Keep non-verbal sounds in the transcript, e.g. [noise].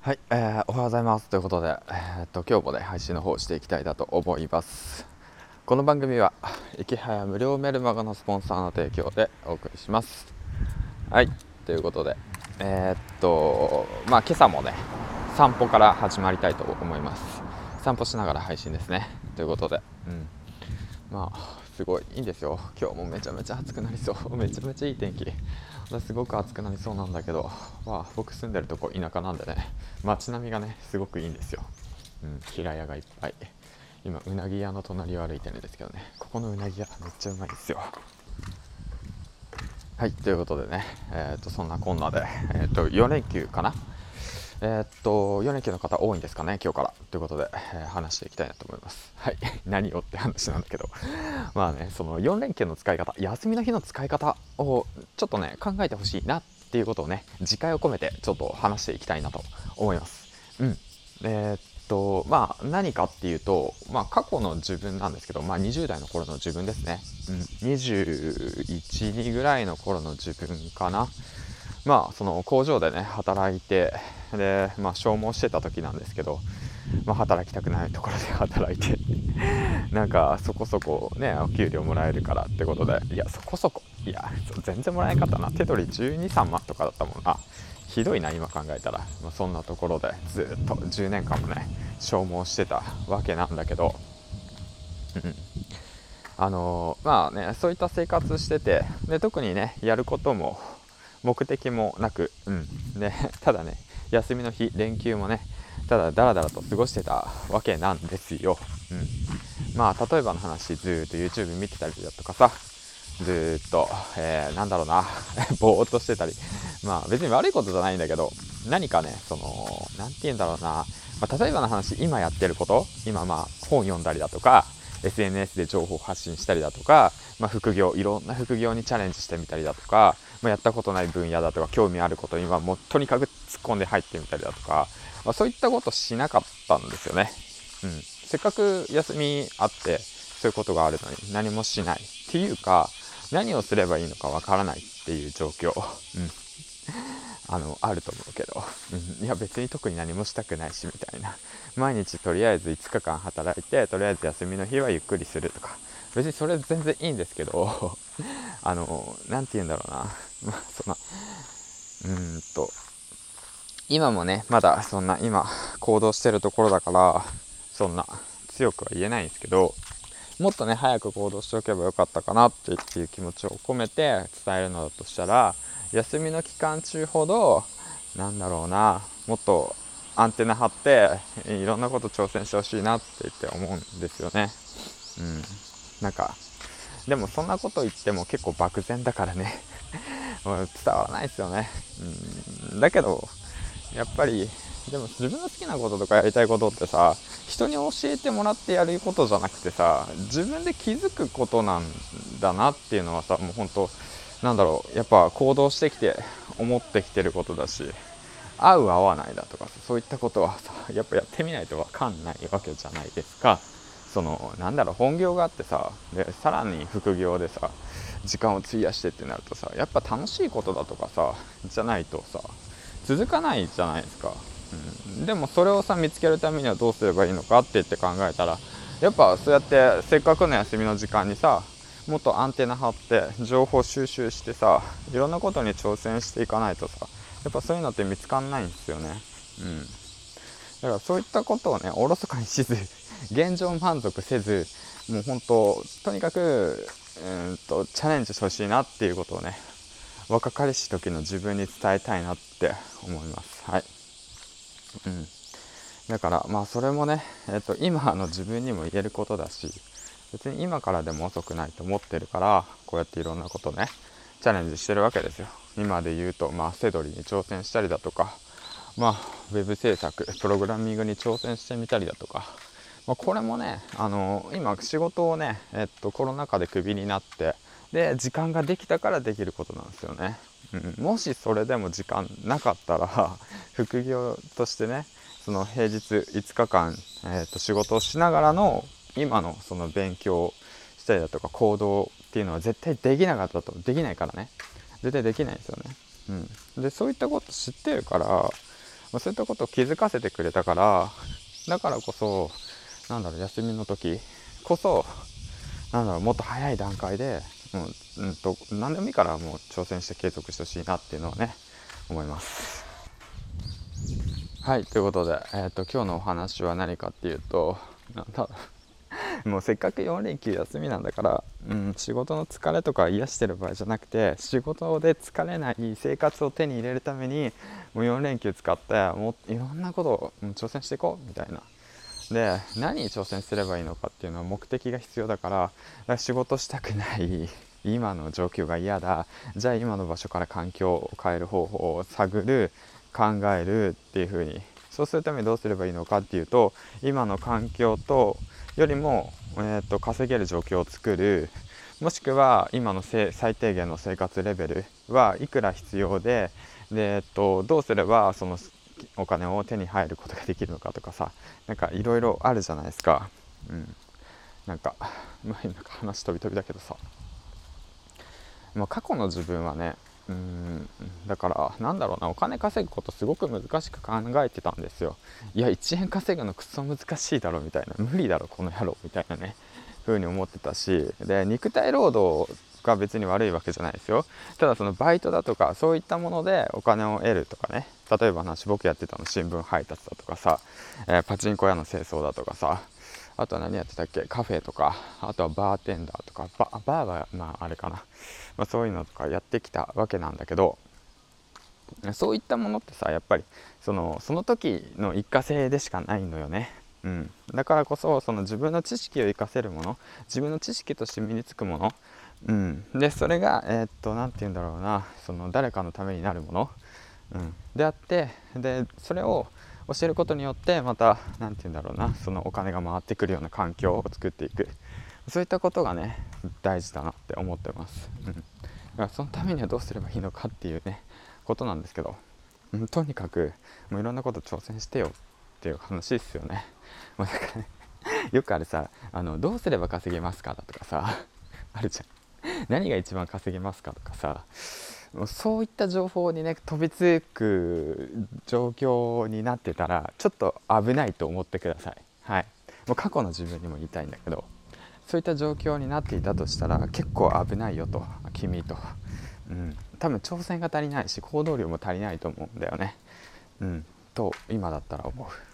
はい、えー、おはようございます。ということで、えー、っと今日もね配信の方していきたいなと思います。この番組は駅早無料メルマガのスポンサーの提供でお送りします。はいということでえー、っとまあ今朝もね散歩から始まりたいと思います。散歩しながら配信ですね。ということでうん。まあすごいいいんですよ。今日もめちゃめちゃ暑くなりそう。めちゃめちゃいい天気。すごく暑くなりそうなんだけど、まあ、僕住んでるとこ田舎なんでね街並みがねすごくいいんですよ、うん、平屋がいっぱい。今うなぎ屋の隣を歩いてるんですけどね。ここのうなぎ屋めっちゃうまいですよ。はいということでねえっ、ー、とそんなこんなでえっ、ー、と4連休かなえー、っと4連休の方多いんですかね今日から。ということで、えー、話していきたいなと思います。はい。[laughs] 何をって話なんだけど。[laughs] まあねその4連休の使い方休みの日の使い方をちょっとね考えてほしいなっていうことをね次回を込めてちょっと話していきたいなと思います。うん。えー、っとまあ何かっていうとまあ過去の自分なんですけどまあ20代の頃の自分ですね。うん。212ぐらいの頃の自分かな。まあその工場でね働いてでまあ消耗してた時なんですけど、まあ、働きたくないところで働いて [laughs] なんかそこそこねお給料もらえるからってことでいやそこそこいや全然もらえんかったな。手取り123万とかだったもんな。ひどいな今考えたら、まあ、そんなところでずっと10年間もね消耗してたわけなんだけど。うん。あのー、まあねそういった生活しててで特にねやることも目的もなく、うん、でただね休みの日連休もねただダラダラと過ごしてたわけなんですよ、うん、まあ例えばの話ずっと YouTube 見てたりだとかさずっと、えー、なんだろうな [laughs] ぼーっとしてたり。まあ別に悪いことじゃないんだけど何かねその何て言うんだろうな、まあ、例えばの話今やってること？今まあ本読んだりだとか SNS で情報発信したりだとか、まあ、副業いろんな副業にチャレンジしてみたりだとか、まあ、やったことない分野だとか興味あることにはもうとにかく突っ込んで入ってみたりだとか、まあ、そういったことしなかったんですよね、うん、せっかく休みあってそういうことがあるのに何もしないっていうか何をすればいいのかわからないっていう状況、うん、あのあると思うけど、うん、いや別に特に何もしたくないしみたいな。毎日とりあえず5日間働いてとりあえず休みの日はゆっくりするとか。別にそれ全然いいんですけど。あの何て言うんだろうな。まあそんなうんと今もねまだそんな今行動してるところだからそんな強くは言えないんですけどもっとね早く行動しておけばよかったかなっていう気持ちを込めて伝えるのだとしたら休みの期間中ほどなんだろうなもっとアンテナ張っていろんなこと挑戦してほしいなって言って思うんですよね。うん。なんかでもそんなこと言っても結構漠然だからね。[laughs] 伝わらないですよね。うん。だけどやっぱりでも自分の好きなこととかやりたいことってさ人に教えてもらってやることじゃなくてさ自分で気づくことなんだなっていうのはさもう本当なんだろうやっぱ行動してきて思ってきてることだし合う合わないだとかそういったことはさやっぱやってみないと分かんないわけじゃないですか。そのなんだろう本業があってさでさらに副業でさ時間を費やしてってなるとさやっぱ楽しいことだとかさじゃないとさ続かないじゃないですか、うん、でもそれをさ見つけるためにはどうすればいいのかって言って考えたらやっぱそうやってせっかくの休みの時間にさもっとアンテナ張って情報収集してさいろんなことに挑戦していかないとさやっぱそういうのって見つかんないんですよね。うん。だからそういったことをねおろそかにしず [laughs] 現状満足せずもう本当とにかくうんとチャレンジしてほしいなっていうことをね若かりし時の自分に伝えたいなって思います。はい。うん。だからまあそれもね、えっと、今の自分にも言えることだし別に今からでも遅くないと思ってるからこうやっていろんなことねチャレンジしてるわけですよ。今で言うとまあセドリに挑戦したりだとかまあウェブ制作プログラミングに挑戦してみたりだとか、まあ、これもねあの今仕事をね、えっと、コロナ禍でクビになってで時間ができたからできることなんですよね、うん、もしそれでも時間なかったら [laughs] 副業としてねその平日5日間、えー、と仕事をしながらの今のその勉強したりだとか行動っていうのは絶対できなかったと。できないからね。絶対できないですよね、うん、でそういったこと知ってるからまそういったことを気づかせてくれたからだからこそなんだろう休みの時こそなんだろうもっと早い段階で、うんうんと、何でもいいからもう挑戦して継続してほしいなっていうのはね思います。はいということで、えーと、今日のお話は何かっていうとなんだろう。[laughs] もうせっかく4連休休みなんだから、うん、仕事の疲れとか癒してる場合じゃなくて仕事で疲れない生活を手に入れるためにもう4連休使ってもういろんなことを挑戦していこうみたいな。で何に挑戦すればいいのかっていうのは目的が必要だから仕事したくない今の状況が嫌だ。じゃあ今の場所から環境を変える方法を探る考えるっていう風に。そうするためにどうすればいいのかっていうと今の環境とよりも、えーと、稼げる状況を作るもしくは今の最低限の生活レベルはいくら必要でで、えーとどうすればそのお金を手に入ることができるのかとかさなんかいろいろあるじゃないですか。うん。なんか前なんか話飛び飛びだけどさ。まあ、過去の自分はねうんだからなんだろうなお金稼ぐことすごく難しく考えてたんですよ。いや1円稼ぐのクソ難しいだろみたいな無理だろこの野郎みたいなね風に思ってたし。で肉体労働が別に悪いわけじゃないですよ。ただそのバイトだとかそういったものでお金を得るとかね。例えば話僕やってたの新聞配達だとかさ、えー、パチンコ屋の清掃だとかさ。あとは何やってたっけ？カフェとか。あとはバーテンダーとか。ババーはまああれかな、[laughs] まあ、そういうのとかやってきたわけなんだけど。そういったものってさやっぱりそのその時の一過性でしかないのよね。うん、だからこそその自分の知識を生かせるもの自分の知識として身につくもの、うん、でそれがえー、っと何て言うんだろうな。その誰かのためになるもの、うん、であってでそれを教えることによってまた何て言うんだろうなそのお金が回ってくるような環境を作っていくそういったことがね大事だなって思ってます、うん、だからそのためにはどうすればいいのかっていうねことなんですけど、うん、とにかくもういろんなこと挑戦してよっていう話ですよね。まあ、だからねよくあれさあの「どうすれば稼げますか?」だとかさあるじゃん。何が一番稼げますかとかさそういった情報にね飛びつく状況になってたらちょっと危ないと思ってください。はい、もう過去の自分にも言いたいんだけどそういった状況になっていたとしたら結構危ないよと君と、うん、多分挑戦が足りないし行動量も足りないと思うんだよね。うん、と今だったら思う。